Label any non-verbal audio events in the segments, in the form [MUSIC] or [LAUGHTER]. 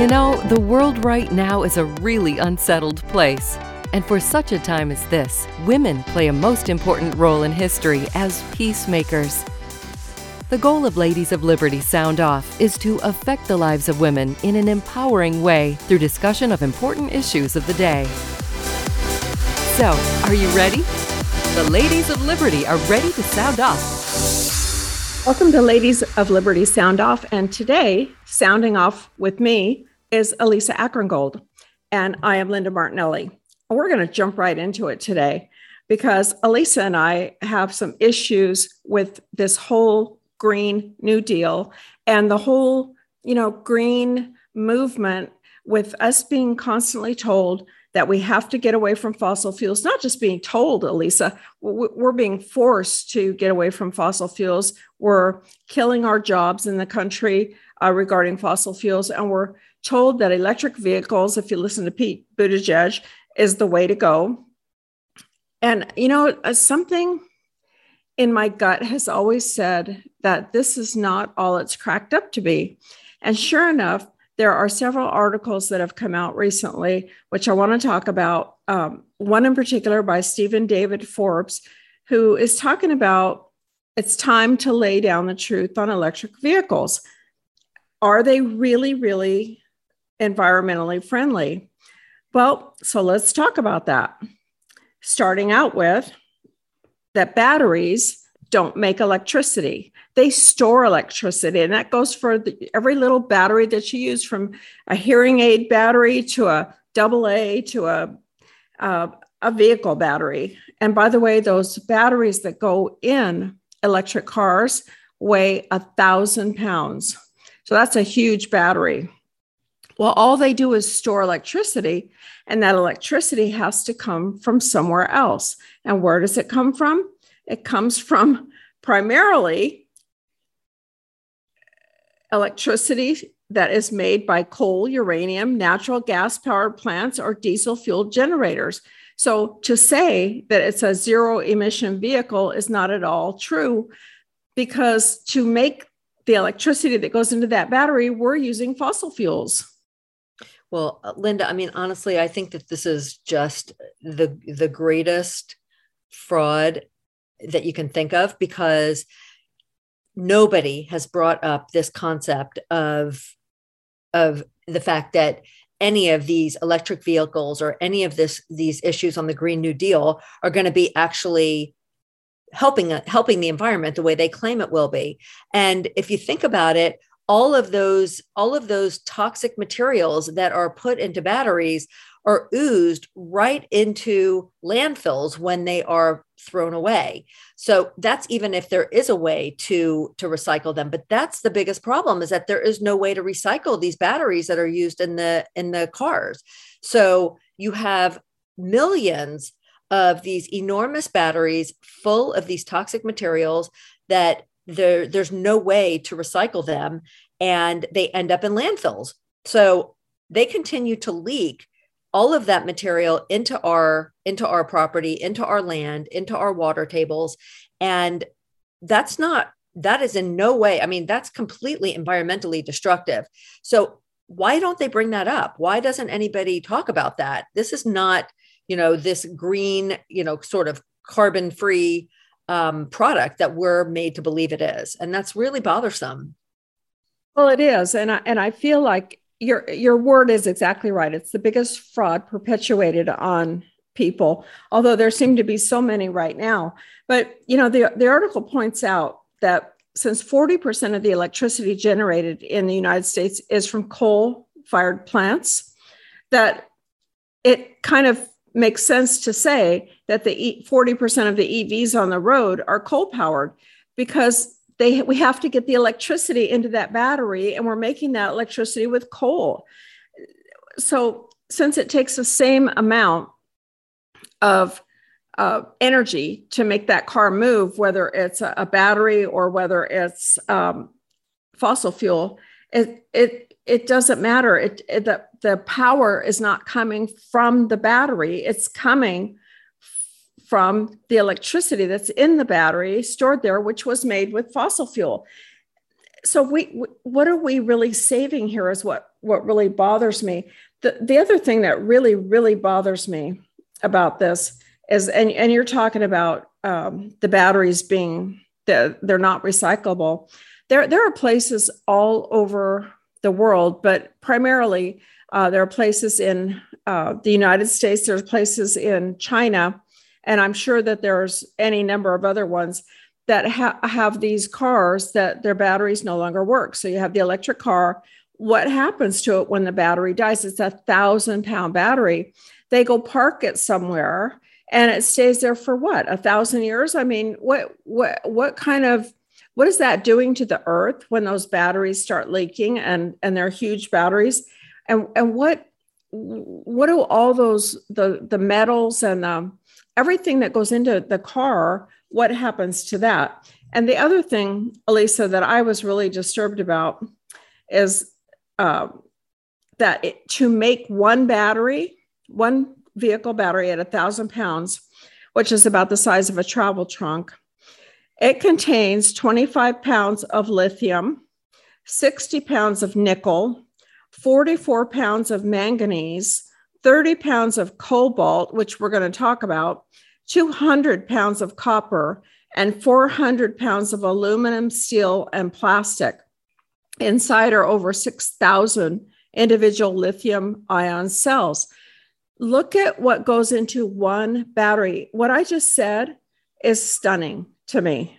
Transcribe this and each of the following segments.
You know, the world right now is a really unsettled place. And for such a time as this, women play a most important role in history as peacemakers. The goal of Ladies of Liberty Sound Off is to affect the lives of women in an empowering way through discussion of important issues of the day. So, are you ready? The Ladies of Liberty are ready to sound off. Welcome to Ladies of Liberty Sound Off. And today, sounding off with me is Elisa Akrongold. And I am Linda Martinelli. We're going to jump right into it today because Elisa and I have some issues with this whole Green New Deal and the whole, you know, green movement with us being constantly told that we have to get away from fossil fuels, not just being told, Elisa, we're being forced to get away from fossil fuels. We're killing our jobs in the country uh, regarding fossil fuels, and we're told that electric vehicles, if you listen to Pete Buttigieg, is the way to go. And, you know, uh, something in my gut has always said that this is not all it's cracked up to be. And sure enough, there are several articles that have come out recently, which I want to talk about. Um, one in particular by Stephen David Forbes, who is talking about it's time to lay down the truth on electric vehicles. Are they really, really environmentally friendly? Well, so let's talk about that. Starting out with that batteries don't make electricity. They store electricity, and that goes for the, every little battery that you use from a hearing aid battery to a double A to a, uh, a vehicle battery. And by the way, those batteries that go in electric cars weigh a thousand pounds. So that's a huge battery. Well, all they do is store electricity, and that electricity has to come from somewhere else. And where does it come from? It comes from primarily electricity that is made by coal, uranium, natural gas powered plants, or diesel fueled generators. So to say that it's a zero emission vehicle is not at all true because to make the electricity that goes into that battery, we're using fossil fuels. Well, uh, Linda, I mean, honestly, I think that this is just the the greatest fraud that you can think of because nobody has brought up this concept of of the fact that any of these electric vehicles or any of this these issues on the green new deal are going to be actually helping helping the environment the way they claim it will be. And if you think about it all of those all of those toxic materials that are put into batteries are oozed right into landfills when they are thrown away. So that's even if there is a way to to recycle them. But that's the biggest problem is that there is no way to recycle these batteries that are used in the in the cars. So you have millions of these enormous batteries full of these toxic materials that there, there's no way to recycle them and they end up in landfills. So they continue to leak all of that material into our into our property, into our land, into our water tables and that's not that is in no way i mean that's completely environmentally destructive. So why don't they bring that up? Why doesn't anybody talk about that? This is not you know this green you know sort of carbon free um, product that we're made to believe it is. And that's really bothersome. Well it is. And i and i feel like your your word is exactly right. It's the biggest fraud perpetuated on people although there seem to be so many right now. But you know the, the article points out that since 40% of the electricity generated in the united states is from coal fired plants that it kind of makes sense to say that the 40% of the EVs on the road are coal powered because they we have to get the electricity into that battery and we're making that electricity with coal. So since it takes the same amount of uh, energy to make that car move, whether it's a, a battery or whether it's um, fossil fuel, it, it it doesn't matter. It, it, the, the power is not coming from the battery, it's coming from the electricity that's in the battery stored there, which was made with fossil fuel. So we, what are we really saving here? Is what what really bothers me. The, the other thing that really, really bothers me about this is, and, and you're talking about um, the batteries being, the, they're not recyclable. There, there are places all over the world, but primarily uh, there are places in uh, the United States, there's places in China, and I'm sure that there's any number of other ones that ha- have these cars that their batteries no longer work. So you have the electric car. What happens to it when the battery dies? It's a thousand pound battery. They go park it somewhere and it stays there for what a thousand years i mean what what what kind of what is that doing to the earth when those batteries start leaking and and they're huge batteries? And and what what do all those the the metals and um, everything that goes into the car what happens to that? And the other thing elisa that i was really disturbed about is uh, that it, to make one battery one vehicle battery at a thousand pounds which is about the size of a travel trunk it contains 25 pounds of lithium 60 pounds of nickel 44 pounds of manganese, 30 pounds of cobalt, which we're going to talk about, 200 pounds of copper, and 400 pounds of aluminum, steel, and plastic. Inside are over 6,000 individual lithium ion cells. Look at what goes into one battery. What I just said is stunning to me.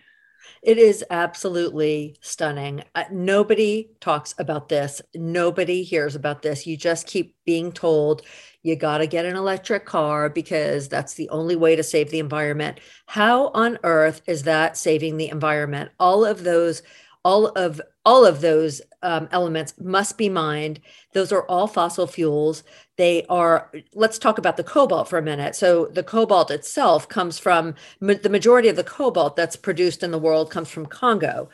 It is absolutely stunning. Uh, nobody talks about this. Nobody hears about this. You just keep being told you got to get an electric car because that's the only way to save the environment. How on earth is that saving the environment? All of those all of all of those um, elements must be mined. Those are all fossil fuels. They are let's talk about the cobalt for a minute. So the cobalt itself comes from the majority of the cobalt that's produced in the world comes from congo.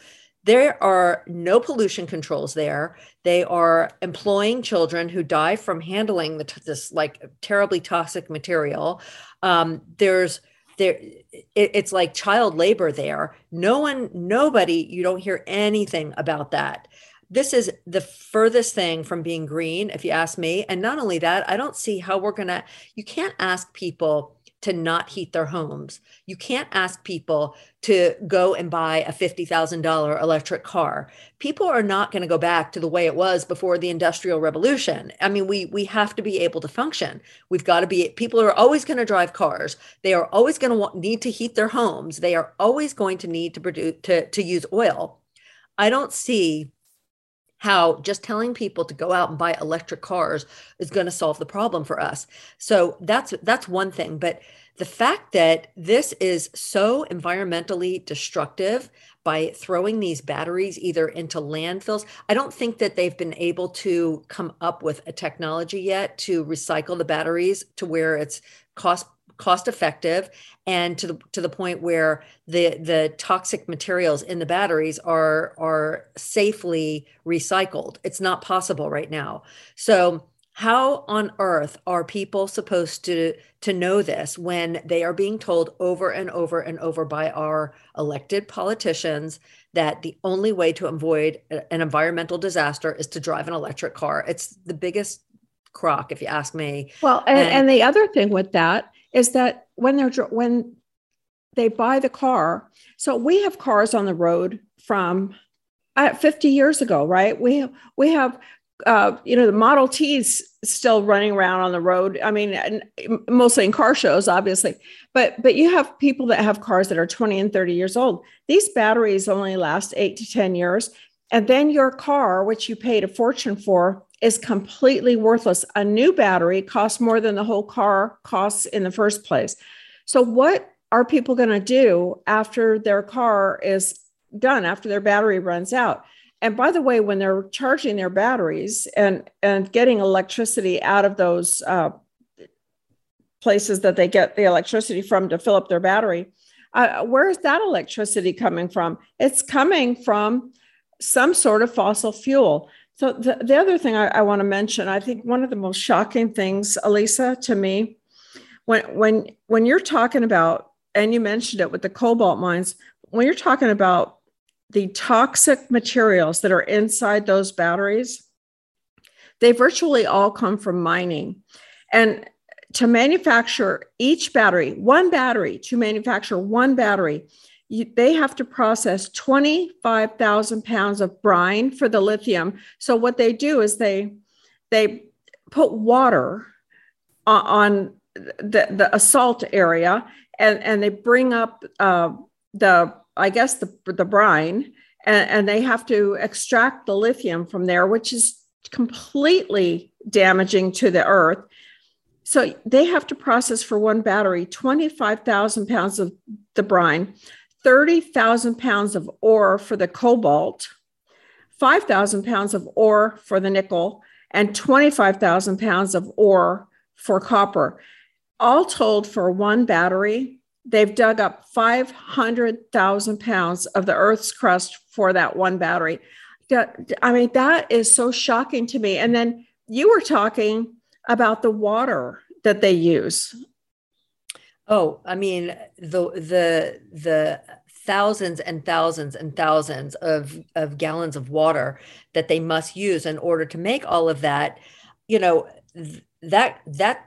There are no pollution controls there. They are employing children who die from handling the, this like terribly toxic material. Um, there's there it, it's like child labor there. No one nobody you don't hear anything about that. This is the furthest thing from being green if you ask me. And not only that i don't see how we're going to you can't ask people to not heat their homes. You can't ask people to go and buy a $50,000 electric car. People are not going to go back to the way it was before the industrial revolution. I mean, we we have to be able to function. We've got to be people are always going to drive cars. They are always going to want, need to heat their homes. They are always going to need to produce to to use oil. I don't see how just telling people to go out and buy electric cars is going to solve the problem for us. So that's that's one thing, but the fact that this is so environmentally destructive by throwing these batteries either into landfills, I don't think that they've been able to come up with a technology yet to recycle the batteries to where it's cost cost effective and to the to the point where the the toxic materials in the batteries are are safely recycled. It's not possible right now. So how on earth are people supposed to to know this when they are being told over and over and over by our elected politicians that the only way to avoid an environmental disaster is to drive an electric car? It's the biggest crock if you ask me. Well and, and, and the other thing with that is that when they're when they buy the car, so we have cars on the road from uh, 50 years ago, right? We have, we have uh, you know the Model T's still running around on the road. I mean, mostly in car shows, obviously, but but you have people that have cars that are 20 and 30 years old. These batteries only last eight to 10 years, and then your car, which you paid a fortune for, is completely worthless. A new battery costs more than the whole car costs in the first place. So, what are people going to do after their car is done, after their battery runs out? And by the way, when they're charging their batteries and, and getting electricity out of those uh, places that they get the electricity from to fill up their battery, uh, where is that electricity coming from? It's coming from some sort of fossil fuel. So the, the other thing I, I want to mention, I think one of the most shocking things, Elisa, to me, when when when you're talking about, and you mentioned it with the cobalt mines, when you're talking about the toxic materials that are inside those batteries, They virtually all come from mining. And to manufacture each battery, one battery, to manufacture one battery, you, they have to process 25,000 pounds of brine for the lithium. So what they do is they they put water on, on the, the assault area and, and they bring up uh, the I guess the the brine and, and they have to extract the lithium from there, which is completely damaging to the earth. So they have to process for one battery 25,000 pounds of the brine, 30,000 pounds of ore for the cobalt, 5,000 pounds of ore for the nickel, and 25,000 pounds of ore for copper. All told, for one battery, they've dug up 500,000 pounds of the Earth's crust for that one battery. I mean, that is so shocking to me. And then you were talking about the water that they use. Oh, I mean the the the thousands and thousands and thousands of of gallons of water that they must use in order to make all of that. You know th- that that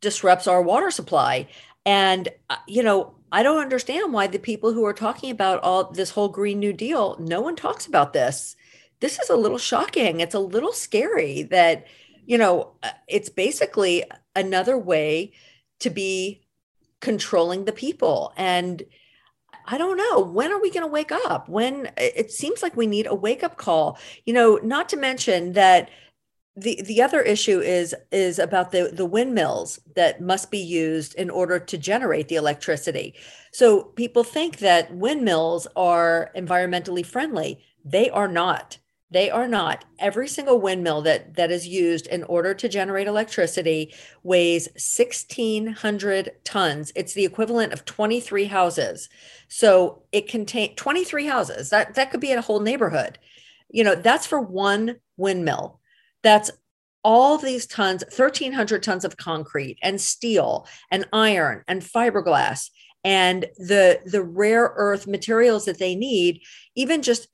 disrupts our water supply, and uh, you know I don't understand why the people who are talking about all this whole Green New Deal, no one talks about this. This is a little shocking. It's a little scary that you know uh, it's basically another way to be controlling the people. And I don't know. When are we going to wake up? When it seems like we need a wake up call, you know, not to mention that the the other issue is is about the the windmills that must be used in order to generate the electricity. So people think that windmills are environmentally friendly. They are not. They are not. Every single windmill that that is used in order to generate electricity weighs 1600 tons. It's the equivalent of 23 houses. So it contains 23 houses. That that could be a whole neighborhood. You know, that's for one windmill. That's all these tons, 1300 tons of concrete and steel and iron and fiberglass and the the rare earth materials that they need even just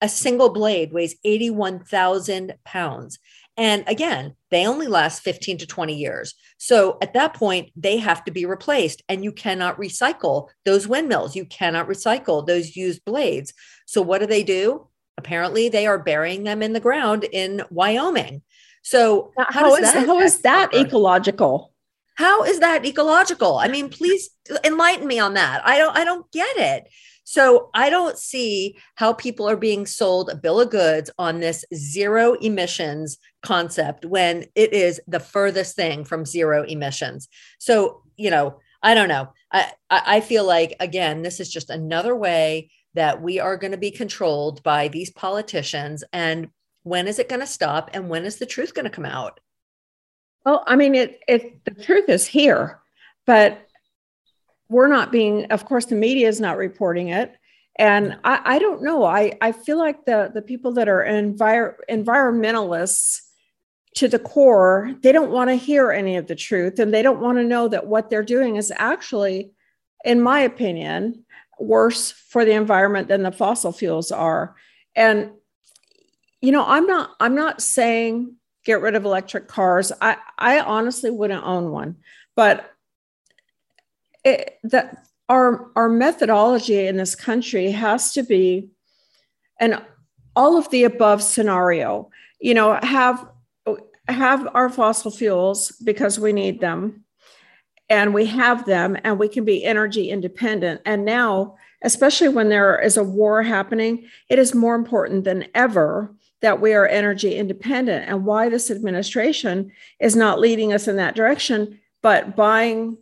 a single blade weighs 81,000 pounds. And again, they only last 15 to 20 years. So at that point, they have to be replaced. And you cannot recycle those windmills. You cannot recycle those used blades. So what do they do? Apparently, they are burying them in the ground in Wyoming. So how, how is that, how is that ecological? How is that ecological? I mean, please enlighten me on that. I don't I don't get it. So I don't see how people are being sold a bill of goods on this zero emissions concept when it is the furthest thing from zero emissions. So, you know, I don't know. I, I feel like, again, this is just another way that we are going to be controlled by these politicians. And when is it going to stop? And when is the truth going to come out? Well, I mean, it, it the truth is here, but we're not being, of course, the media is not reporting it. And I, I don't know. I, I feel like the, the people that are envir- environmentalists to the core, they don't want to hear any of the truth and they don't want to know that what they're doing is actually, in my opinion, worse for the environment than the fossil fuels are. And you know, I'm not I'm not saying get rid of electric cars. I I honestly wouldn't own one, but it, that our our methodology in this country has to be an all of the above scenario. You know have have our fossil fuels because we need them and we have them and we can be energy independent. And now especially when there is a war happening it is more important than ever that we are energy independent. And why this administration is not leading us in that direction but buying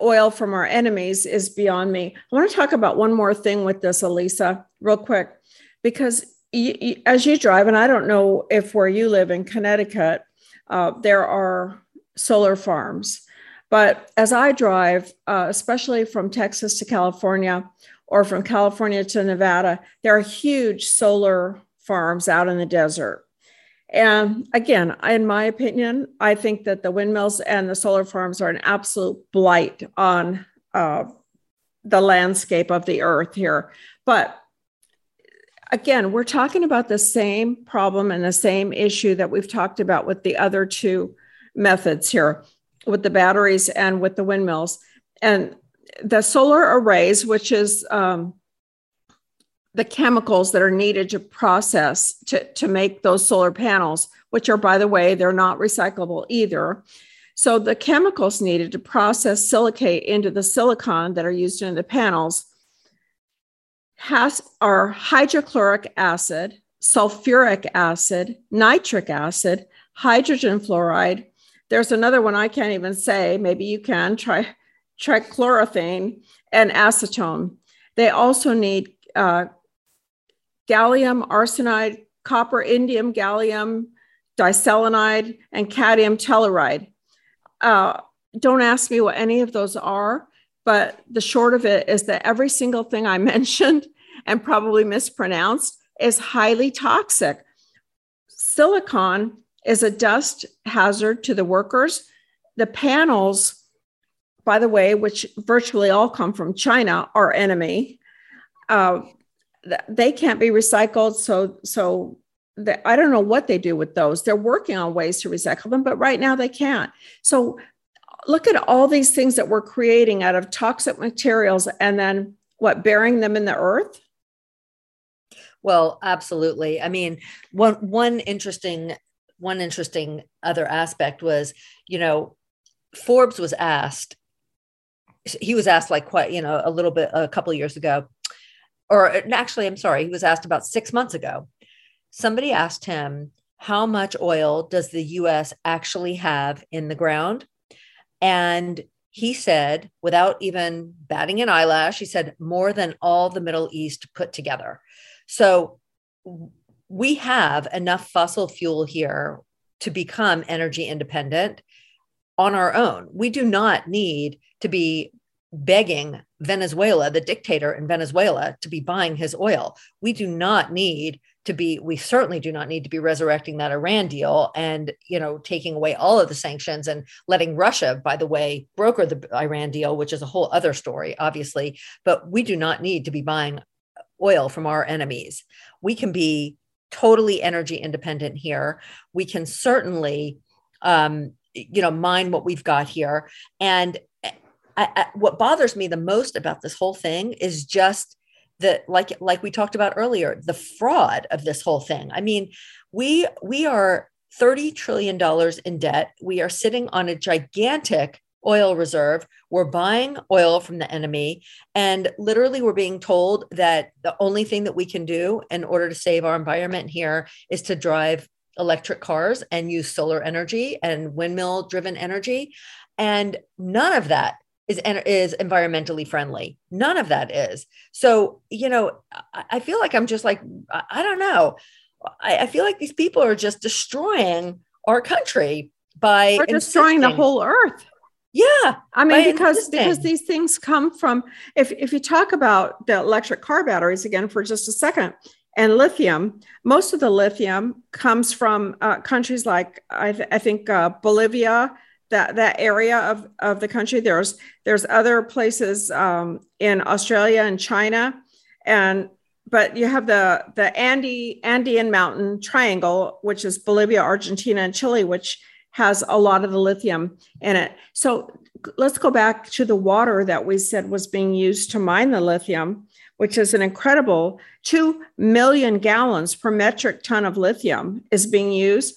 oil from our enemies is beyond me. I want to talk about one more thing with this, Elisa, real quick, because as you drive, and I don't know if where you live in Connecticut, uh, there are solar farms. But as I drive, uh, especially from Texas to California or from California to Nevada, there are huge solar farms out in the desert. And again, in my opinion, I think that the windmills and the solar farms are an absolute blight on uh, the landscape of the earth here. But again, we're talking about the same problem and the same issue that we've talked about with the other two methods here, with the batteries and with the windmills. And the solar arrays, which is um, the chemicals that are needed to process to, to make those solar panels, which are, by the way, they're not recyclable either. So the chemicals needed to process silicate into the silicon that are used in the panels has are hydrochloric acid, sulfuric acid, nitric acid, hydrogen fluoride. There's another one I can't even say. Maybe you can try trichloroethane and acetone. They also need uh, gallium arsenide, copper indium gallium diselenide, and cadmium telluride. Uh, don't ask me what any of those are, but the short of it is that every single thing I [LAUGHS] mentioned and probably mispronounced is highly toxic. Silicon is a dust hazard to the workers. The panels, by the way, which virtually all come from China, are enemy. Uh, they can't be recycled. So, so I don't know what they do with those. They're working on ways to recycle them, but right now they can't. So, look at all these things that we're creating out of toxic materials and then what burying them in the earth. Well, absolutely. I mean, one one interesting one interesting other aspect was, you know, Forbes was asked he was asked like quite, you know, a little bit a couple years ago or uh, actually, I'm sorry, he was asked about six months ago. Somebody asked him, How much oil does the US actually have in the ground? And he said, without even batting an eyelash, he said, More than all the Middle East put together. So we have enough fossil fuel here to become energy independent on our own. We do not need to be begging Venezuela, the dictator in Venezuela, to be buying his oil. We do not need to be, we certainly do not need to be resurrecting that Iran deal and, you know, taking away all of the sanctions and letting Russia, by the way, broker the Iran deal, which is a whole other story, obviously. But we do not need to be buying oil from our enemies. We can be totally energy independent here. We can certainly, um, you know, mine what we've got here. And I, I, what bothers me the most about this whole thing is just the like like we talked about earlier the fraud of this whole thing. I mean we we are 30 trillion dollars in debt. We are sitting on a gigantic oil reserve. We're buying oil from the enemy. And literally we're being told that the only thing that we can do in order to save our environment here is to drive electric cars and use solar energy and windmill driven energy. And none of that is is environmentally friendly. None of that is. So, you know, I feel like I'm just like I don't know. I, I feel like these people are just destroying our country by We're destroying the whole earth. Yeah. I mean, because insisting. because these things come from if if you talk about the electric car batteries again for just a second and lithium, most of the lithium comes from uh, countries like I, th- I think uh, Bolivia, that that area of, of the country. There's there's other places um, in Australia and China, and but you have the the Andy Andean Mountain Triangle, which is Bolivia, Argentina, and Chile, which has a lot of the lithium in it. So let's go back to the water that we said was being used to mine the lithium, which is an incredible 2 million gallons per metric ton of lithium is being used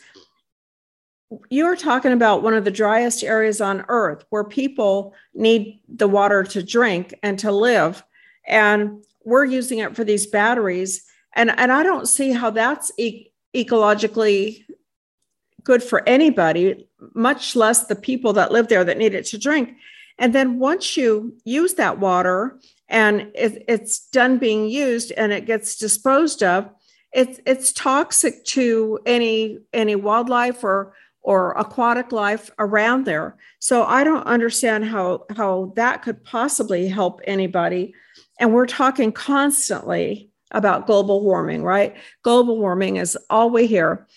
you're talking about one of the driest areas on earth where people need the water to drink and to live and we're using it for these batteries and and i don't see how that's e- ecologically good for anybody much less the people that live there that need it to drink. And then once you use that water and it, it's done being used and it gets disposed of it's it's toxic to any any wildlife or or aquatic life around there. So I don't understand how how that could possibly help anybody. And we're talking constantly about global warming, right? Global warming is all we hear.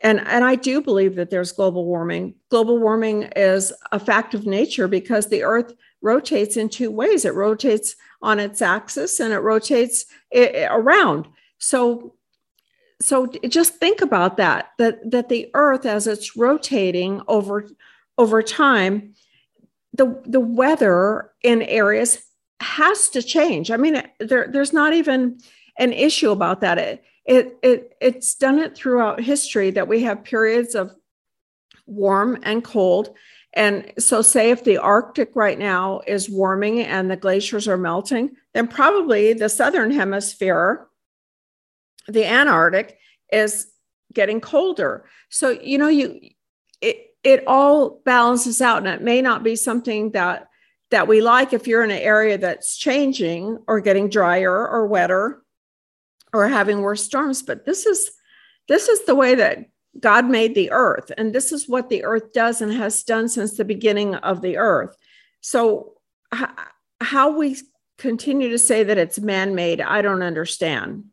And, and I do believe that there's global warming. Global warming is a fact of nature because the earth rotates in two ways it rotates on its axis and it rotates around. So so just think about that that that the earth as it's rotating over over time the the weather in areas has to change. I mean eh, there there's not even an issue about that. It, it it it's done it throughout history that we have periods of warm and cold. And so say if the arctic right now is warming and the glaciers are melting then probably the southern hemisphere the Antarctic is getting colder. So, you know, you it it all balances out and it may not be something that that we like if you're in an area that's changing or getting drier or wetter or having worse storms, but this is this is the way that God made the earth and this is what the earth does and has done since the beginning of the earth. So how we continue to say that it's man-made, I don't understand.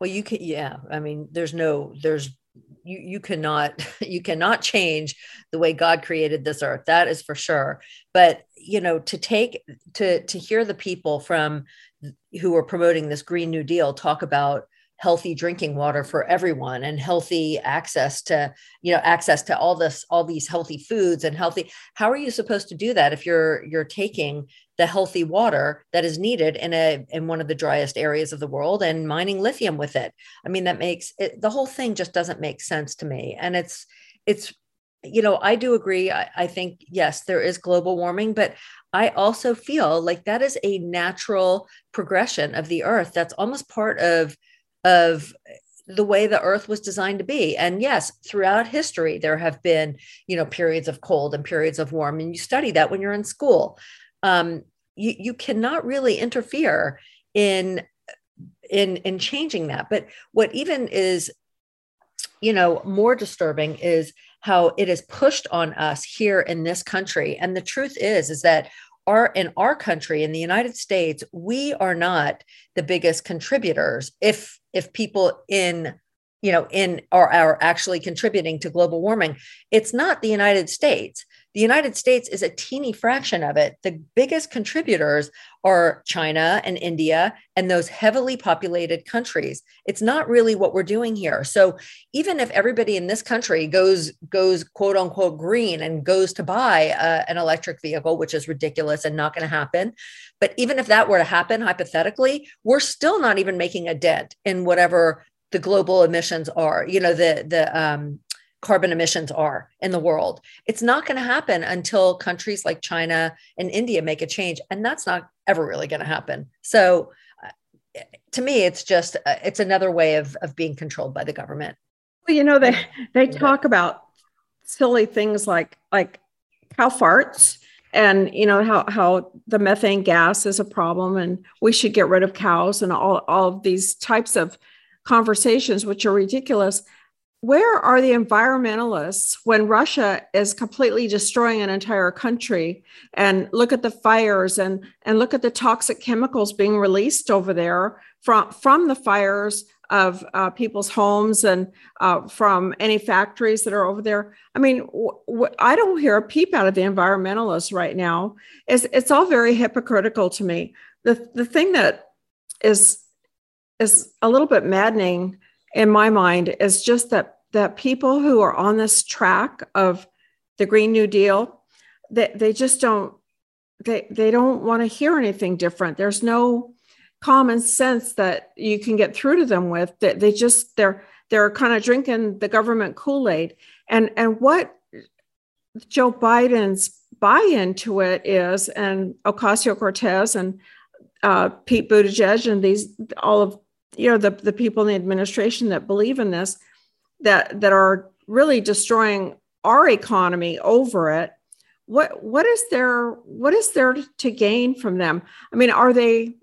Well, you can, yeah. I mean, there's no, there's, you, you cannot, [LAUGHS] you cannot change the way God created this earth. That is for sure. But, you know, to take, to, to hear the people from who are promoting this Green New Deal talk about healthy drinking water for everyone and healthy access to you know access to all this all these healthy foods and healthy how are you supposed to do that if you're you're taking the healthy water that is needed in a in one of the driest areas of the world and mining lithium with it. I mean that makes it, the whole thing just doesn't make sense to me. And it's it's you know i do agree. I, I think yes there is global warming but i also feel like that is a natural progression of the earth. That's almost part of of the way the earth was designed to be. And yes throughout history there have been you know periods of cold and periods of warm and you study that when you're in school um, you, you cannot really interfere in in in changing that. But what even is you know more disturbing is how it is pushed on us here in this country. And the truth is is that our in our country in the united states we are not the biggest contributors. If if people in you know in are, are actually contributing to global warming it's not the united states the United States is a teeny fraction of it. The biggest contributors are China and India and those heavily populated countries. It's not really what we're doing here. So even if everybody in this country goes goes quote unquote green and goes to buy uh, an electric vehicle, which is ridiculous and not going to happen, but even if that were to happen hypothetically, we're still not even making a dent in whatever the global emissions are. You know the the um, carbon emissions are in the world. It's not going to happen until countries like China and India make a change. And that's not ever really going to happen. So uh, to me, it's just, uh, it's another way of, of being controlled by the government. Well, you know, they, they talk about silly things like, like cow farts and you know how how the methane gas is a problem and we should get rid of cows and all all of these types of conversations which are ridiculous where are the environmentalists when Russia is completely destroying an entire country? And look at the fires and, and look at the toxic chemicals being released over there from, from the fires of uh, people's homes and uh, from any factories that are over there. I mean, I don't hear a peep out of the environmentalists right now. It's, it's all very hypocritical to me. The, the thing that is, is a little bit maddening in my mind is just that that people who are on this track of the Green New Deal, they, they just don't they they don't want to hear anything different. There's no common sense that you can get through to them with. That they just they're they're kind of drinking the government Kool-Aid. And and what Joe Biden's buy-in to it is, and Ocasio Cortez and uh, Pete Buttigieg and these all of you know the, the people in the administration that believe in this that that are really destroying our economy over it what what is there what is there to gain from them? I mean are they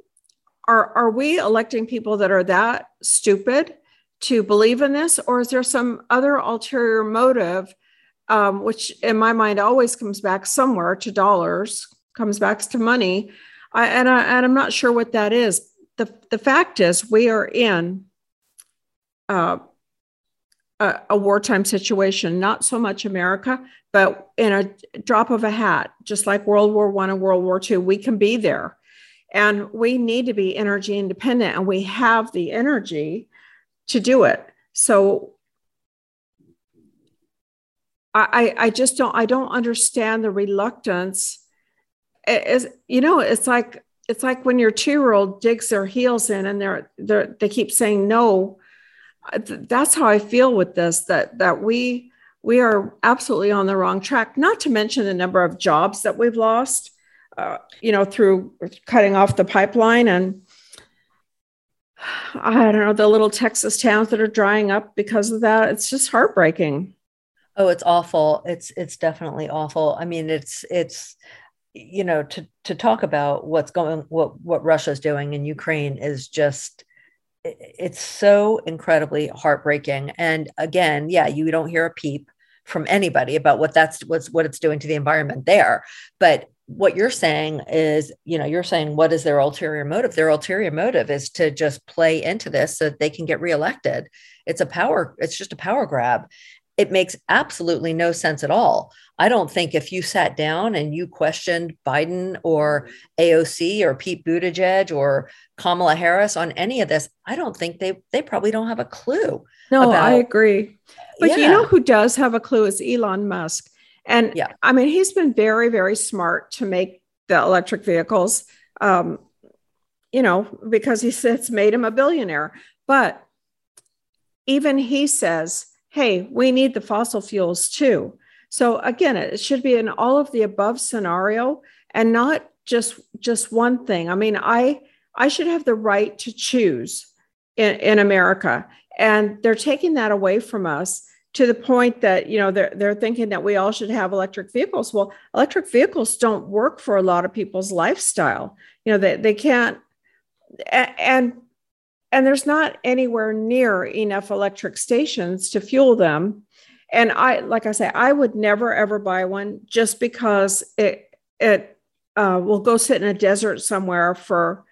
are are we electing people that are that stupid to believe in this? Or is there some other ulterior motive um, which in my mind always comes back somewhere to dollars comes back to money? I, and, I, and i'm not sure what that is the, the fact is, we are in uh, a, a, wartime situation, not so much America, but in a drop of a hat, just like World War One and World War Two, we can be there. And we need to be energy independent, and we have the energy to do it. So I, I just don't I don't understand the reluctance. Is you know, it's like it's like when your two year old digs their heels in and they're they they keep saying no. That's how I feel with this. That that we we are absolutely on the wrong track. Not to mention the number of jobs that we've lost. Uh, you know, through cutting off the pipeline and I don't know the little Texas towns that are drying up because of that. It's just heartbreaking. Oh, it's awful. It's it's definitely awful. I mean, it's it's you know to to talk about what's going what what Russia's doing in Ukraine is just it's so incredibly heartbreaking. And again, yeah, you don't hear a peep from anybody about what that's what's what it's doing to the environment there. But what you're saying is, you know, you're saying what is their ulterior motive? Their ulterior motive is to just play into this so that they can get reelected. It's a power, it's just a power grab it makes absolutely no sense at all. I don't think if you sat down and you questioned Biden or AOC or Pete Buttigieg or Kamala Harris on any of this, I don't think they they probably don't have a clue. No, about, I agree. But yeah. you know who does have a clue is Elon Musk. And yeah. I mean, he's been very, very smart to make the electric vehicles, um, you know, because he says it's made him a billionaire. But even he says hey, we need the fossil fuels too. So again, it should be an all of the above scenario and not just just one thing. I mean, I I should have the right to choose in, in America. And they're taking that away from us to the point that you know they're, they're thinking that we all should have electric vehicles well electric vehicles don't work for a lot of people's lifestyle you know they, they can't and and there's not anywhere near enough electric stations to fuel them. And i like i say i would never ever buy one just because it it uh, will go sit in a desert somewhere for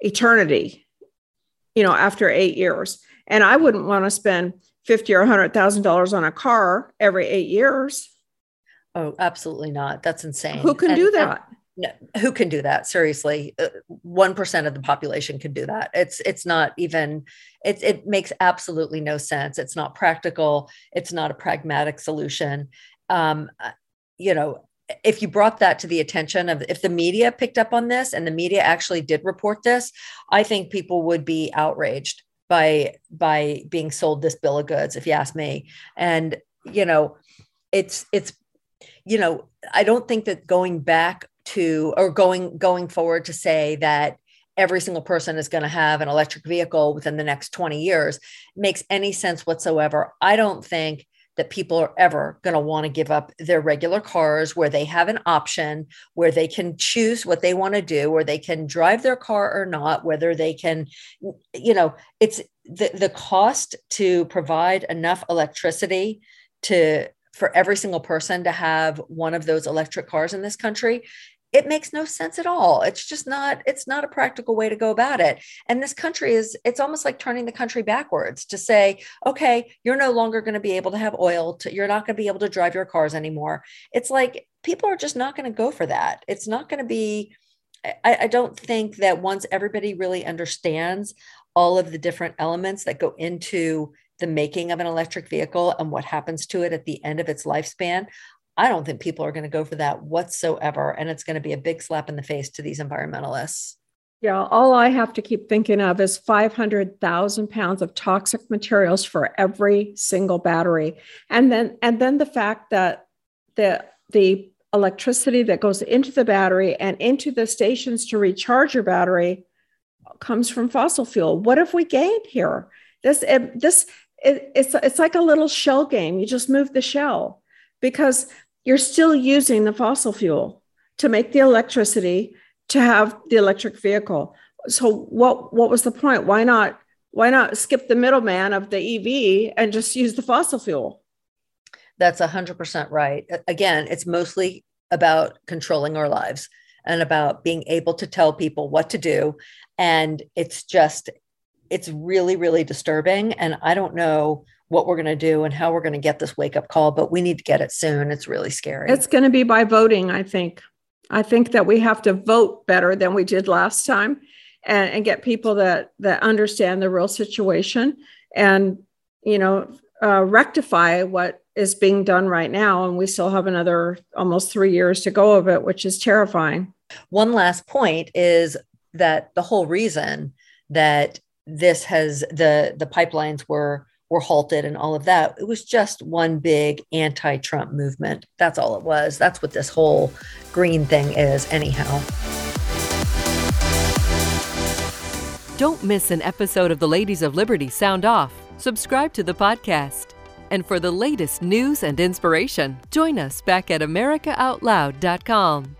eternity you know after eight years. And i wouldn't want to spend 50 or 100 thousand dollars on a car every eight years. Oh absolutely not. That's insane. Who can and, do that who can do that? Seriously uh, 1% of the population can do that. It's it's not even it, it makes absolutely no sense. It's not practical. It's not a pragmatic solution. Um, uh, you know if you brought that to the attention of if the media picked up on this and the media actually did report this i think people would be outraged by by being sold this bill of goods if you ask me. And you know it's it's you know i don't think that going back to or going going forward to say that every single person is going to have an electric vehicle within the next 20 years makes any sense whatsoever. I don't think that people are ever going to want to give up their regular cars where they have an option where they can choose what they want to do where they can drive their car or not whether they can you know it's the the cost to provide enough electricity to for every single person to have one of those electric cars in this country it makes no sense at all. It's just not it's not a practical way to go about it. And this country is it's almost like turning the country backwards to say okay you're no longer going to be able to have oil to, you're not going to be able to drive your cars anymore. It's like people are just not going to go for that. It's not going to be I, I don't think that once everybody really understands all of the different elements that go into the making of an electric vehicle and what happens to it at the end of its lifespan, I don't think people are going to go for that whatsoever. And it's going to be a big slap in the face to these environmentalists. Yeah, all I have to keep thinking of is 500,000 pounds of toxic materials for every single battery. And then and then the fact that the the electricity that goes into the battery and into the stations to recharge your battery comes from fossil fuel. What have we gained here? This this it, it's it's like a little shell game. You just move the shell because you're still using the fossil fuel to make the electricity to have the electric vehicle. So what what was the point? Why not why not skip the middleman of the EV and just use the fossil fuel? That's 100% right. Again, it's mostly about controlling our lives and about being able to tell people what to do and it's just it's really really disturbing and i don't know what we're going to do and how we're going to get this wake up call, but we need to get it soon. It's really scary. It's going to be by voting, I think. I think that we have to vote better than we did last time and, and get people that that understand the real situation and you know uh, rectify what is being done right now and we still have another almost three years to go of it which is terrifying one last point is that the whole reason that this has the the pipelines were were halted and all of that it was just one big anti-trump movement. That's all it was. That's what this whole green thing is anyhow. Don't miss an episode of the ladies of liberty sound off. Subscribe to the podcast. And for the latest news and inspiration join us back at americaoutloud.com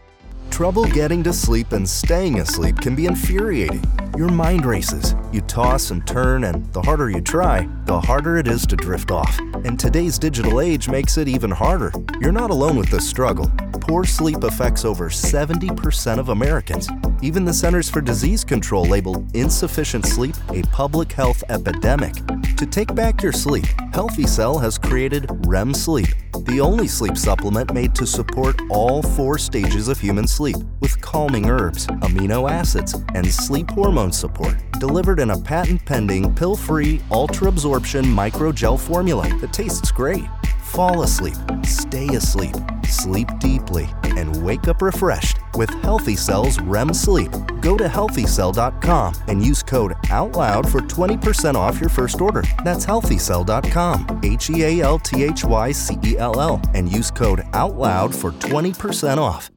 Trouble getting to sleep and staying asleep can be infuriating. Your mind races. You toss and turn, and the harder you try, the harder it is to drift off. And today's digital age makes it even harder. You're not alone with this struggle. Poor sleep affects over 70% of Americans. Even the Centers for Disease Control labeled insufficient sleep a public health epidemic. To take back your sleep, Healthy Cell has created REM Sleep, the only sleep supplement made to support all four stages of human sleep with calming herbs, amino acids, and sleep hormone support, delivered in a patent pending pill free ultra absorption microgel formula that tastes great. Fall asleep, stay asleep, sleep deeply, and wake up refreshed with Healthy Cell's REM Sleep. Go to healthycell.com and use code OUTLOUD for 20% off your first order. That's healthycell.com, H E A L T H Y C E L L, and use code OUTLOUD for 20% off.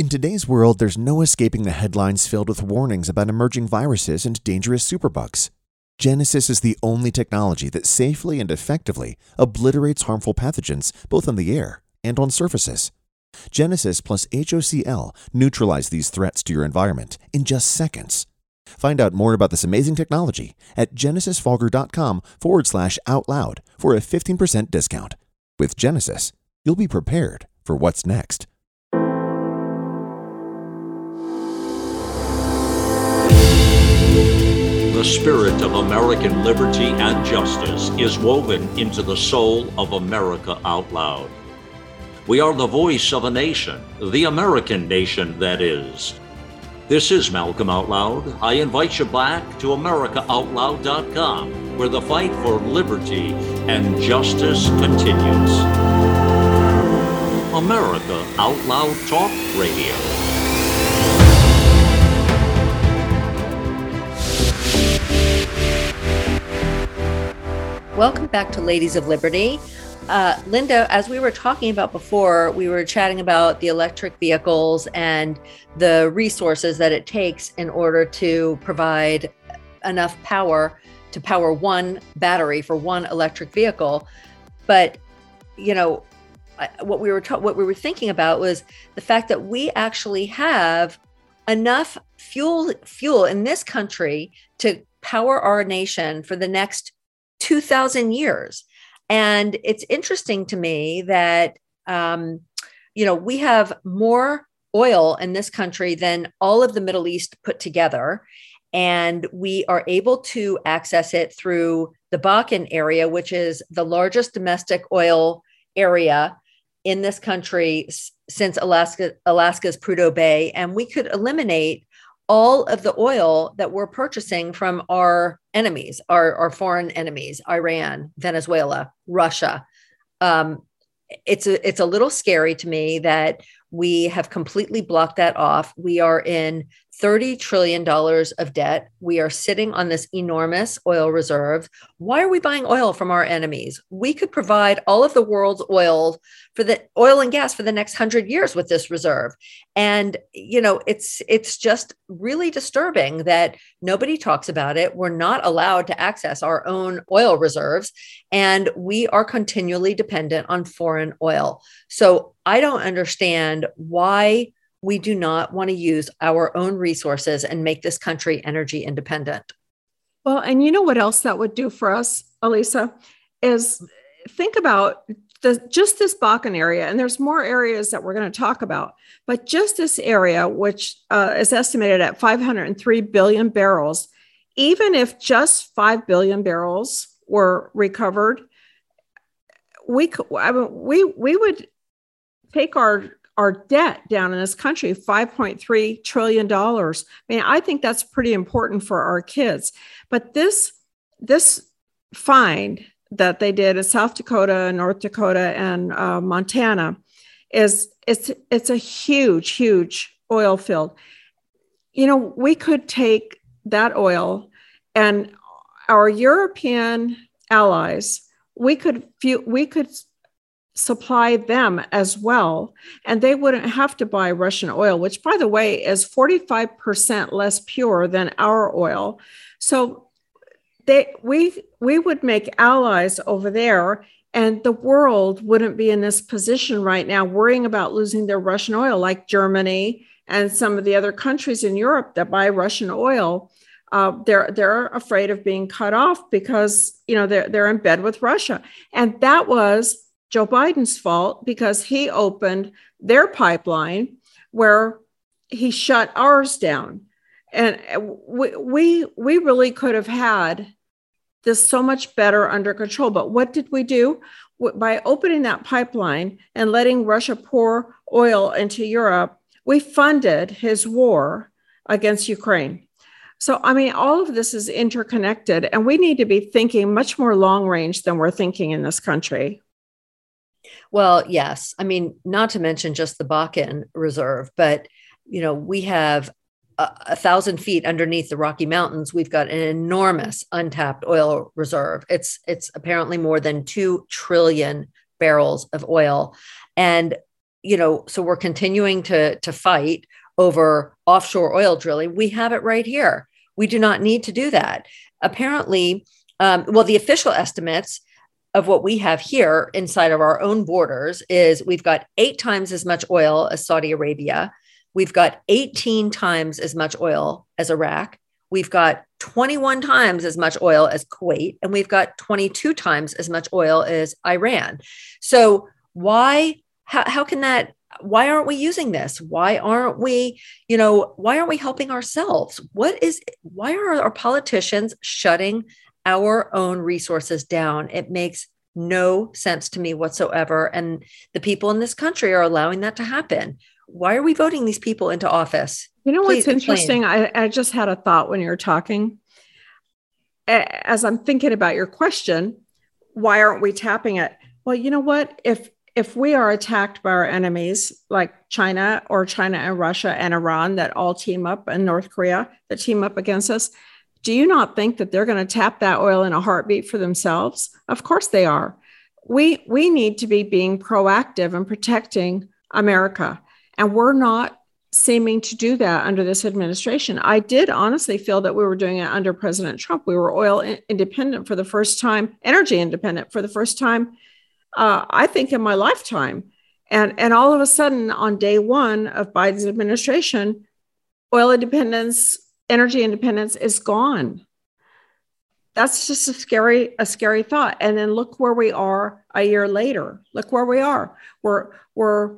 In today's world, there's no escaping the headlines filled with warnings about emerging viruses and dangerous superbugs. Genesis is the only technology that safely and effectively obliterates harmful pathogens both in the air and on surfaces. Genesis plus HOCl neutralize these threats to your environment in just seconds. Find out more about this amazing technology at genesisfogger.com forward slash out loud for a 15% discount. With Genesis, you'll be prepared for what's next. The spirit of American liberty and justice is woven into the soul of America out loud. We are the voice of a nation, the American nation, that is. This is Malcolm Out Loud. I invite you back to AmericaOutloud.com, where the fight for liberty and justice continues. America Out Loud Talk Radio. Welcome back to Ladies of Liberty. Uh, Linda, as we were talking about before, we were chatting about the electric vehicles and the resources that it takes in order to provide enough power to power one battery for one electric vehicle. But, you know, what we were ta- what we were thinking about was the fact that we actually have enough fuel fuel in this country to power our nation for the next 2000 years. And it's interesting to me that um, you know we have more oil in this country than all of the middle east put together. And we are able to access it through the bakken area which is the largest domestic oil area in this country since alaska alaska's prudhoe bay. And we could eliminate all of the oil that we're purchasing from our enemies, our, our foreign enemies, Iran, Venezuela, Russia. Um, it's a it's a little scary to me that we have completely blocked that off. We are in $30 trillion of debt. We are sitting on this enormous oil reserve. Why are we buying oil from our enemies? We could provide all of the world's oil for the oil and gas for the next 100 years with this reserve. And you know, it's it's just really disturbing that nobody talks about it. We're not allowed to access our own oil reserves and we are continually dependent on foreign oil. So I don't understand why we do not want to use our own resources and make this country energy independent. Well, and you know what else that would do for us, Elisa, is think about the, just this Bakken area, and there's more areas that we're going to talk about, but just this area, which uh, is estimated at 503 billion barrels, even if just 5 billion barrels were recovered, we, I mean, we, we would take our our debt down in this country, $5.3 trillion. I mean, I think that's pretty important for our kids. But this, this find that they did in South Dakota, North Dakota, and uh, Montana is it's it's a huge, huge oil field. You know, we could take that oil and our European allies, we could we could supply them as well, and they wouldn't have to buy Russian oil, which, by the way, is 45% less pure than our oil. So they we we would make allies over there and the world wouldn't be in this position right now worrying about losing their russian oil like germany and some of the other countries in europe that buy russian oil uh, they're they're afraid of being cut off because you know they're, they're in bed with russia and that was joe biden's fault because he opened their pipeline where he shut ours down and we we, we really could have had this so much better under control. But what did we do? By opening that pipeline and letting Russia pour oil into Europe, we funded his war against Ukraine. So, I mean, all of this is interconnected, and we need to be thinking much more long range than we're thinking in this country. Well, yes. I mean, not to mention just the Bakken Reserve, but you know, we have a, thousand feet underneath the Rocky Mountains, we've got an enormous untapped oil reserve. It's it's apparently more than two trillion barrels of oil, and you know, so we're continuing to to fight over offshore oil drilling. We have it right here. We do not need to do that. Apparently, um, well, the official estimates of what we have here inside of our own borders is we've got eight times as much oil as Saudi Arabia. We've got 18 times as much oil as Iraq. We've got 21 times as much oil as Kuwait, and we've got 22 times as much oil as Iran. So, why, how, how can that, why aren't we using this? Why aren't we, you know, why aren't we helping ourselves? What is, why are our politicians shutting our own resources down? It makes no sense to me whatsoever. And the people in this country are allowing that to happen why are we voting these people into office? You know Please what's interesting? I, I just had a thought when you were talking. As I'm thinking about your question, why aren't we tapping it? Well, you know what? If if we are attacked by our enemies like China or China and Russia and Iran that all team up and North Korea that team up against us, do you not think that they're going to tap that oil in a heartbeat for themselves? Of course they are. We we need to be being proactive and protecting America. And we're not seeming to do that under this administration. I did honestly feel that we were doing it under President Trump. We were oil independent for the first time, energy independent for the first time, uh, I think, in my lifetime. And, and all of a sudden, on day one of Biden's administration, oil independence, energy independence is gone. That's just a scary, a scary thought. And then look where we are a year later. Look where we are. We're we're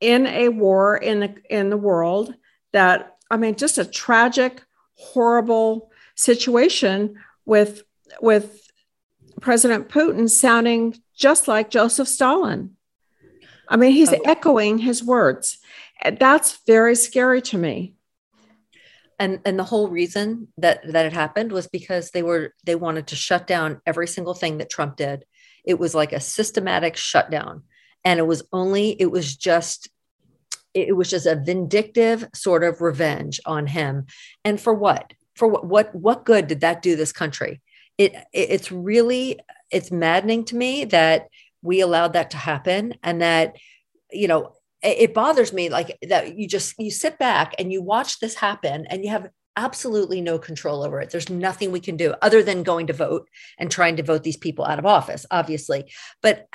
in a war in the in the world that I mean just a tragic horrible situation with with President Putin sounding just like Joseph Stalin. I mean he's oh. echoing his words. That's very scary to me. And and the whole reason that that it happened was because they were they wanted to shut down every single thing that Trump did. It was like a systematic shutdown. And it was only it was just it was just a vindictive sort of revenge on him. And for what? For what what what good did that do this country? It it's really it's maddening to me that we allowed that to happen and that you know it bothers me like that you just you sit back and you watch this happen and you have absolutely no control over it. There's nothing we can do other than going to vote and trying to vote these people out of office, obviously. But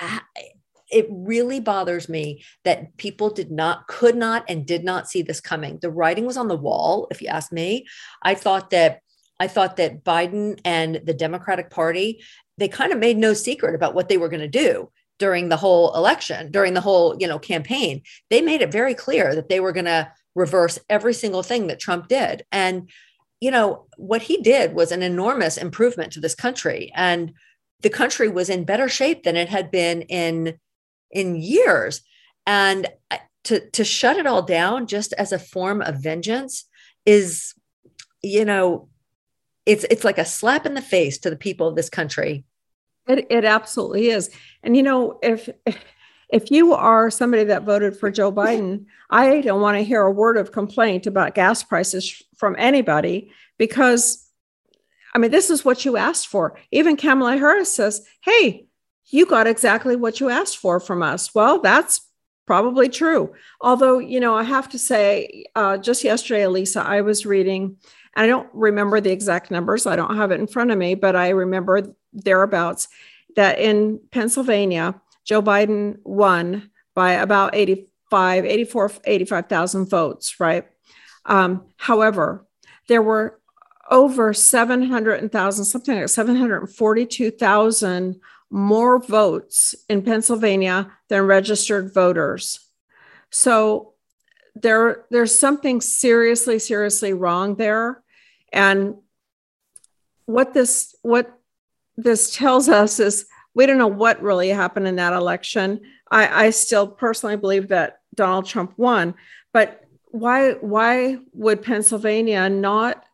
it really bothers me that people did not, could not, and did not see this coming. The writing was on the wall, if you ask me. I thought that I thought that Biden and the Democratic Party, they kind of made no secret about what they were going to do during the whole election, during the whole, you know, campaign. They made it very clear that they were going to reverse every single thing that Trump did. And you know, what he did was an enormous improvement to this country and the country was in better shape than it had been in in years. And uh, to to shut it all down just as a form of vengeance is you know it's it's like a slap in the face to the people of this country it, it absolutely is. And you know if if you are somebody that voted for joe biden i don't want to hear a word of complaint about gas prices from anybody because i mean this is what you asked for. Even kamala harris says hey you got exactly what you asked for from us. Well that's probably true. Although, you know, I have to say, uh, just yesterday, Elisa, I was reading, I don't remember the exact numbers, I don't have it in front of me, but I remember thereabouts that in Pennsylvania, Joe Biden won by about 85, 84, 85,000 votes, right? Um, however, there were over 700,000, something like 742,000 more votes in Pennsylvania than registered voters. So there, there's something seriously, seriously wrong there. And what this what this tells us is we don't know what really happened in that election. I, I still personally believe that Donald Trump won, but why why would Pennsylvania not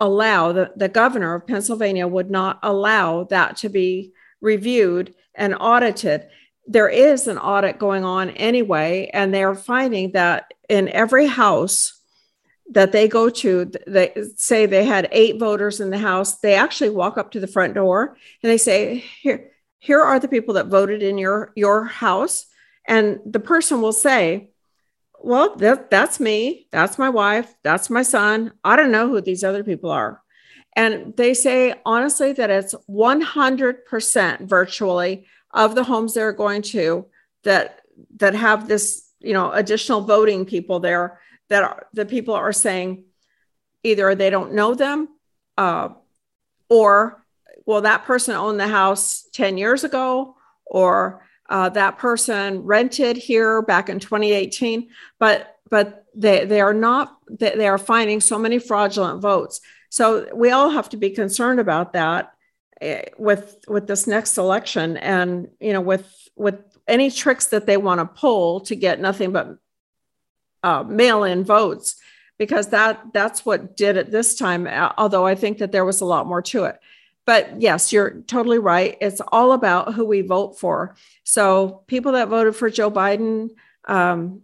allow the, the governor of Pennsylvania would not allow that to be reviewed and audited. There is an audit going on anyway, and they're finding that in every house that they go to, they say they had eight voters in the house. They actually walk up to the front door and they say, "Here, here are the people that voted in your your house," and the person will say, well, that, that's me. That's my wife. That's my son. I don't know who these other people are. And they say, honestly, that it's 100% virtually of the homes they're going to that that have this, you know, additional voting people there that are, the people are saying either they don't know them uh, or, well, that person owned the house 10 years ago or uh, that person rented here back in 2018, but but they they are not they, are finding so many fraudulent votes. So we all have to be concerned about that eh, with with this next election, and you know with with any tricks that they want to pull to get nothing but uh, mail-in votes, because that that's what did it this time. Although I think that there was a lot more to it but yes, you're totally right. It's all about who we vote for. So people that voted for Joe Biden, um,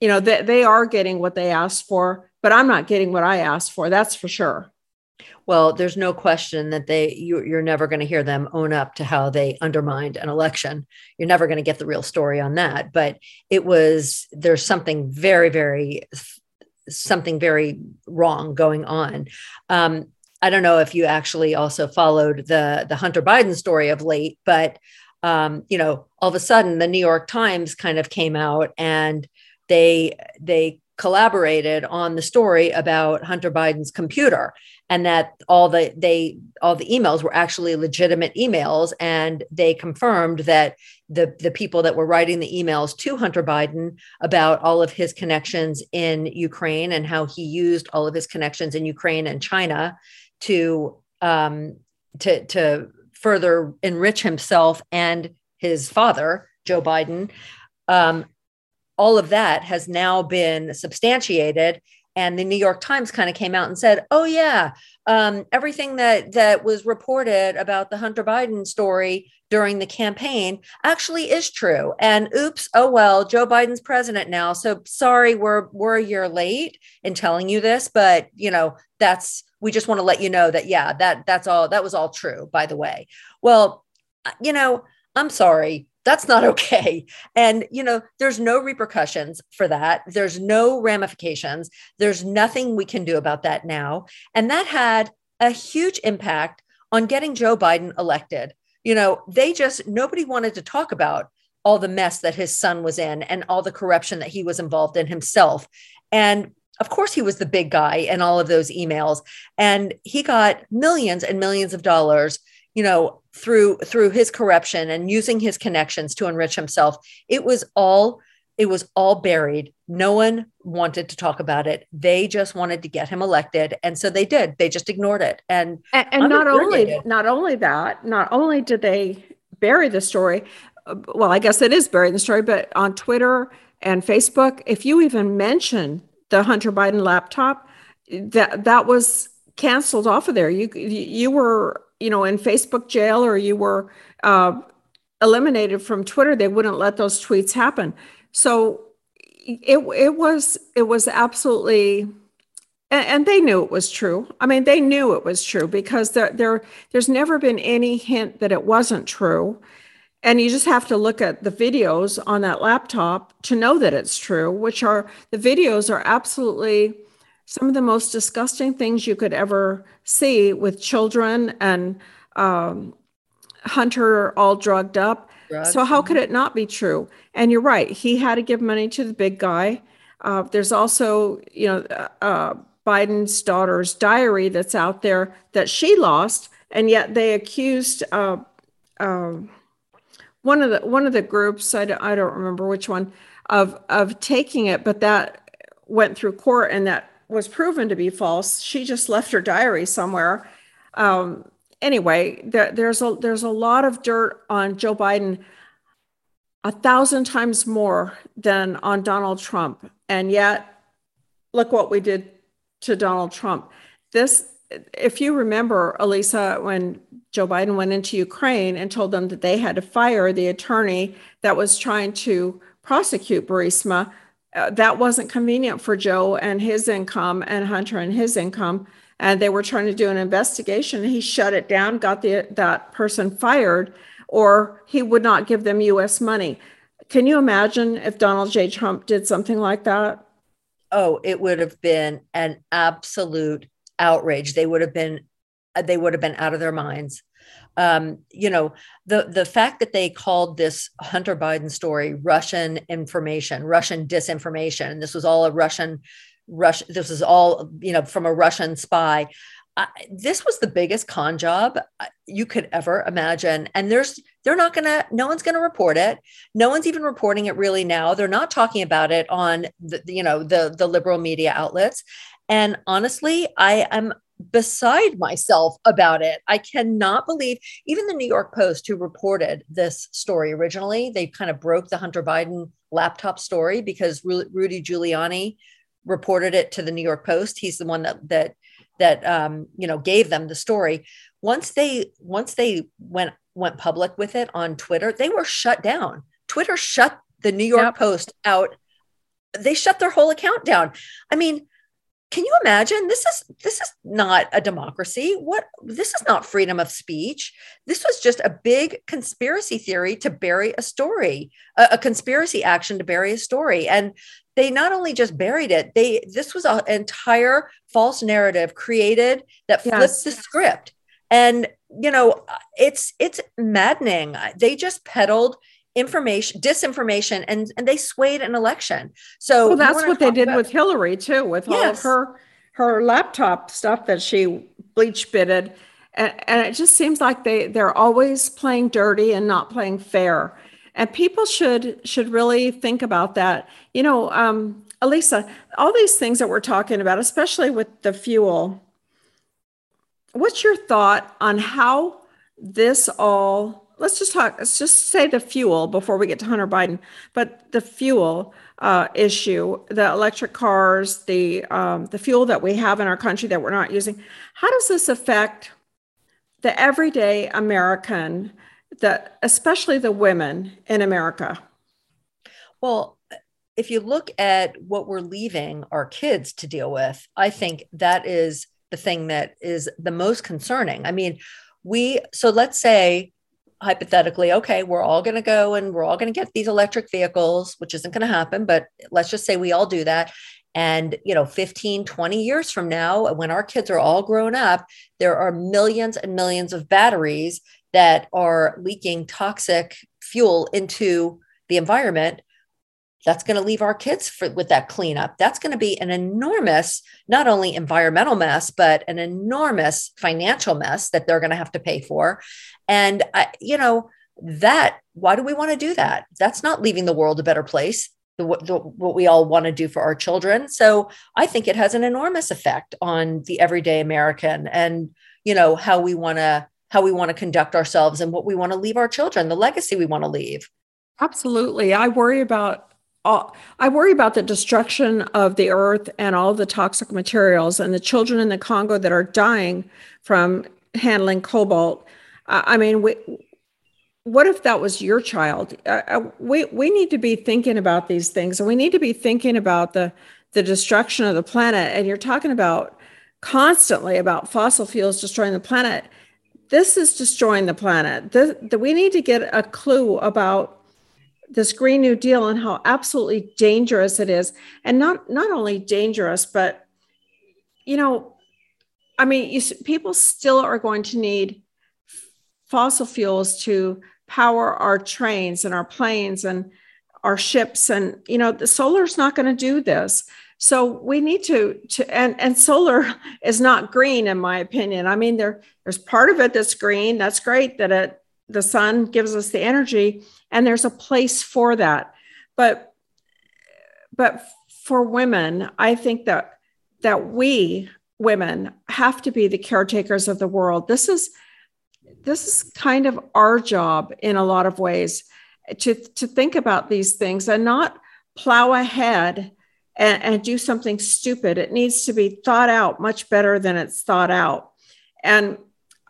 you know, they, they are getting what they asked for, but I'm not getting what I asked for. That's for sure. Well, there's no question that they you, you're never going to hear them own up to how they undermined an election. You're never going to get the real story on that. But it was there's something very, very something very wrong going on. Um, I don't know if you actually also followed the the Hunter Biden story of late, but um, you know, all of a sudden the New York Times kind of came out and they they collaborated on the story about Hunter Biden's computer and that all the they all the emails were actually legitimate emails and they confirmed that the the people that were writing the emails to Hunter Biden about all of his connections in Ukraine and how he used all of his connections in Ukraine and China to um, to to further enrich himself and his father, Joe Biden. Um, all of that has now been substantiated and the new york times kind of came out and said oh yeah um, everything that that was reported about the hunter biden story during the campaign actually is true. And oops oh well joe biden's president now. So sorry we're we're a year late in telling you this but you know that's we just want to let you know that yeah that that's all that was all true by the way. Well you know i'm sorry that's not okay. And you know there's no repercussions for that. There's no ramifications. There's nothing we can do about that now. And that had a huge impact on getting joe biden elected. You know they just nobody wanted to talk about all the mess that his son was in and all the corruption that he was involved in himself. And of course he was the big guy in all of those emails. And he got millions and millions of dollars you know through through his corruption and using his connections to enrich himself it was all it was all buried. No one wanted to talk about it. They just wanted to get him elected and so they did. They just ignored it. And and, and not only not only that not only did they bury the story uh, well i guess it is burying the story but on twitter and Facebook, if you even mention the Hunter Biden laptop, that that was canceled off of there. You you were you know in Facebook jail or you were uh, eliminated from Twitter. They wouldn't let those tweets happen. So it it was it was absolutely and, they knew it was true. I mean, they knew it was true because there, there there's never been any hint that it wasn't true. And you just have to look at the videos on that laptop to know that it's true, which are the videos are absolutely some of the most disgusting things you could ever see with children and um, Hunter all drugged up. Drugs. So, how could it not be true? And you're right, he had to give money to the big guy. Uh, there's also, you know, uh, Biden's daughter's diary that's out there that she lost, and yet they accused uh, uh, one of the one of the groups. I don't, I don't remember which one of of taking it, but that went through court, and that was proven to be false. She just left her diary somewhere. Um, anyway, there, there's a there's a lot of dirt on Joe Biden, a thousand times more than on Donald Trump, and yet look what we did to Donald Trump. This, if you remember, Elisa, when Joe Biden went into Ukraine and told them that they had to fire the attorney that was trying to prosecute Burisma, uh, that wasn't convenient for Joe and his income and Hunter and his income. And they were trying to do an investigation. He shut it down, got the, that person fired, or he would not give them US money. Can you imagine if Donald J. Trump did something like that? oh, it would have been an absolute outrage. They would have been they would have been out of their minds. Um, you know, the the fact that they called this Hunter Biden story Russian information, Russian disinformation, and this was all a Russian Rush. This was all you know from a Russian spy. This was the biggest con job uh, you could ever imagine. And there's they're not gonna no one's gonna report it. No one's even reporting it really now. They're not talking about it on the you know the the liberal media outlets. And honestly i am beside myself about it. I cannot believe even the new york post who reported this story originally they kind of broke the hunter biden laptop story because rudy giuliani reported it to the new york post. He's the one that that that um, you know gave them the story. Once they once they went went public with it on twitter they were shut down. Twitter shut the new york yep. post out. They shut their whole account down. I mean can you imagine? This is this is not a democracy. What this is not freedom of speech. This was just a big conspiracy theory to bury a story a, a conspiracy action to bury a story. And they not only just buried it they this was an entire false narrative created that flipped yes. the script. And you know it's it's maddening. They just peddled information disinformation and and they swayed an election. So well, that's what they did about- with hillary too with yes. all of her her laptop stuff that she bleach bitted. And, and it just seems like they they're always playing dirty and not playing fair. And people should should really think about that. You know um, elisa all these things that we're talking about especially with the fuel what's your thought on how this all let's just talk let's just say the fuel before we get to hunter biden but the fuel uh, issue the electric cars the um, the fuel that we have in our country that we're not using how does this affect the everyday american that especially the women in America? Well, if you look at what we're leaving our kids to deal with, I think that is the thing that is the most concerning. I mean, we, so let's say hypothetically, okay, we're all going to go and we're all going to get these electric vehicles, which isn't going to happen, but let's just say we all do that. And, you know, 15, 20 years from now, when our kids are all grown up, there are millions and millions of batteries that are leaking toxic fuel into the environment that's going to leave our kids for, with that cleanup that's going to be an enormous not only environmental mess but an enormous financial mess that they're going to have to pay for and I, you know that why do we want to do that that's not leaving the world a better place the, the, what we all want to do for our children so i think it has an enormous effect on the everyday american and you know how we want to how we want to conduct ourselves and what we want to leave our children, the legacy we want to leave. Absolutely. I worry about I worry about the destruction of the earth and all the toxic materials and the children in the Congo that are dying from handling cobalt. I mean, we, what if that was your child? We we need to be thinking about these things, and we need to be thinking about the the destruction of the planet. And you're talking about constantly about fossil fuels destroying the planet. This is destroying the planet. The, we need to get a clue about this Green New Deal and how absolutely dangerous it is, and not not only dangerous, but you know, I mean, you, people still are going to need fossil fuels to power our trains and our planes and our ships, and you know, the solar's not going to do this. So we need to to and and solar [LAUGHS] is not green in my opinion. I mean, there there's part of it that's green. That's great that it the sun gives us the energy and there's a place for that. But but for women i think that that we women have to be the caretakers of the world. This is this is kind of our job in a lot of ways to to think about these things and not plow ahead and, and do something stupid. It needs to be thought out much better than it's thought out. And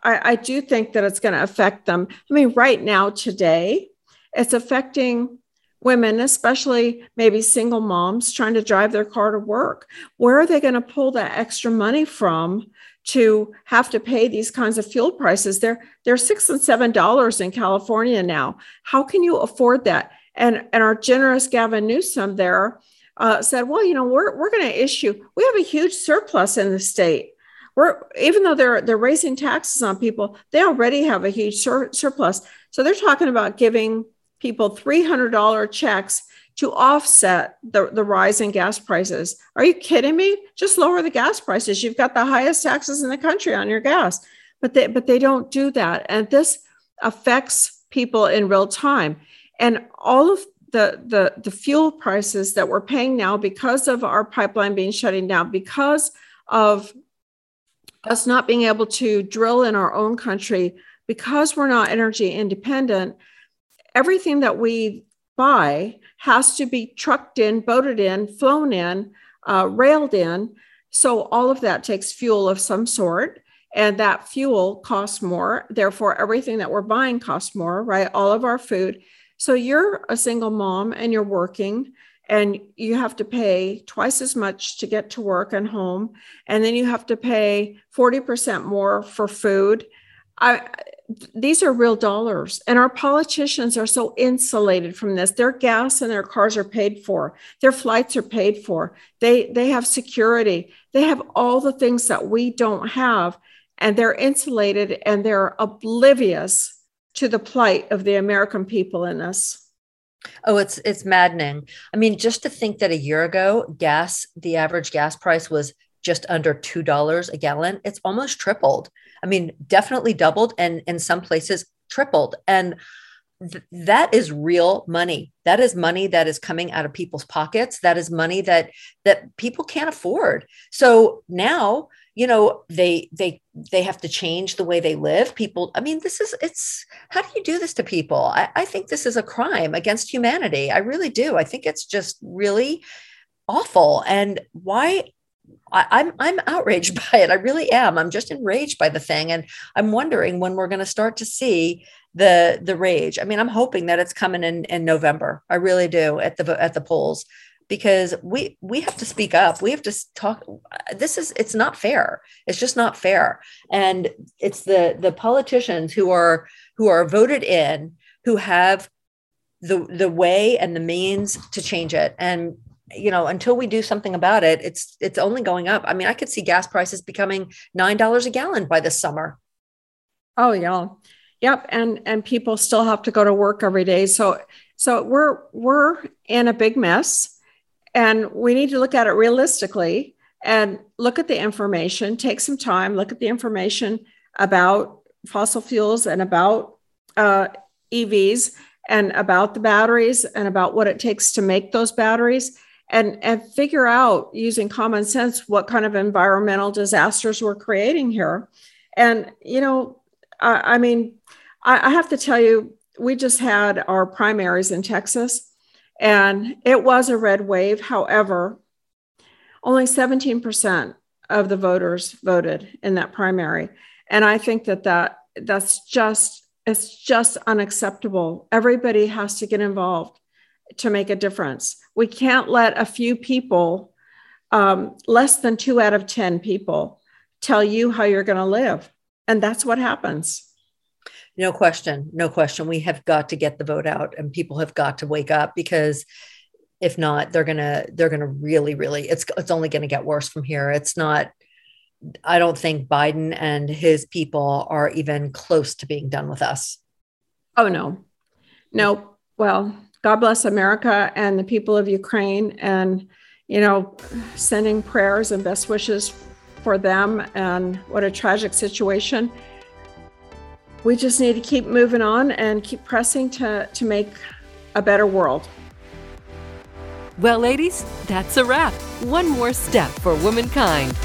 I, I do think that it's going to affect them. I mean, right now, today, it's affecting women, especially maybe single moms trying to drive their car to work. Where are they going to pull that extra money from to have to pay these kinds of fuel prices? They're they're six and seven dollars in California now. How can you afford that? And and our generous Gavin Newsom there uh, said, well, you know, we're we're going to issue. We have a huge surplus in the state we're even though they're they're raising taxes on people, they already have a huge sur- surplus. So they're talking about giving people $300 checks to offset the, the rise in gas prices. Are you kidding me? Just lower the gas prices. You've got the highest taxes in the country on your gas. But they but they don't do that. And this affects people in real time. And all of the, the, the fuel prices that we're paying now because of our pipeline being shutting down, because of us not being able to drill in our own country because we're not energy independent, everything that we buy has to be trucked in, boated in, flown in, uh, railed in. So all of that takes fuel of some sort. And that fuel costs more. Therefore, everything that we're buying costs more, right? All of our food. So you're a single mom and you're working and you have to pay twice as much to get to work and home and then you have to pay 40% more for food I, these are real dollars and our politicians are so insulated from this their gas and their cars are paid for their flights are paid for they they have security they have all the things that we don't have and they're insulated and they're oblivious to the plight of the american people in this Oh, it's it's maddening. I mean, just to think that a year ago, gas, the average gas price was just under two dollars a gallon. It's almost tripled. I mean, definitely doubled, and in some places tripled. And th- that is real money. That is money that is coming out of people's pockets. That is money that that people can't afford. So now you know they they they have to change the way they live people i mean this is it's how do you do this to people I, I think this is a crime against humanity i really do i think it's just really awful and why I, I'm I'm outraged [LAUGHS] by it. I really am. I'm just enraged by the thing, and I'm wondering when we're going to start to see the the rage. I mean, I'm hoping that it's coming in in November. I really do at the at the polls because we we have to speak up we have to talk this is it's not fair it's just not fair and it's the the politicians who are who are voted in who have the the way and the means to change it and you know until we do something about it it's it's only going up. I mean i could see gas prices becoming nine dollars a gallon by this summer. Oh yeah. Yep and and people still have to go to work every day. So so we're we're in a big mess and we need to look at it realistically and look at the information, take some time, look at the information about fossil fuels and about uh, EVs and about the batteries and about what it takes to make those batteries and, and figure out using common sense what kind of environmental disasters we're creating here. And, you know, I, I mean, I, I have to tell you, we just had our primaries in Texas And it was a red wave. However, only 17% of the voters voted in that primary. And I think that, that that's just it's just unacceptable. Everybody has to get involved to make a difference. We can't let a few people, um, less than two out of 10 people, tell you how you're going to live. And that's what happens. No question. No question. We have got to get the vote out and people have got to wake up because if not, they're going to, they're going to really, really, it's, it's only going to get worse from here. It's not, I don't think Biden and his people are even close to being done with us. Oh, no. No. Well, God bless America and the people of Ukraine and, you know, sending prayers and best wishes for them. And what a tragic situation. We just need to keep moving on and keep pressing to, to make a better world. Well, ladies, that's a wrap. One more step for womankind.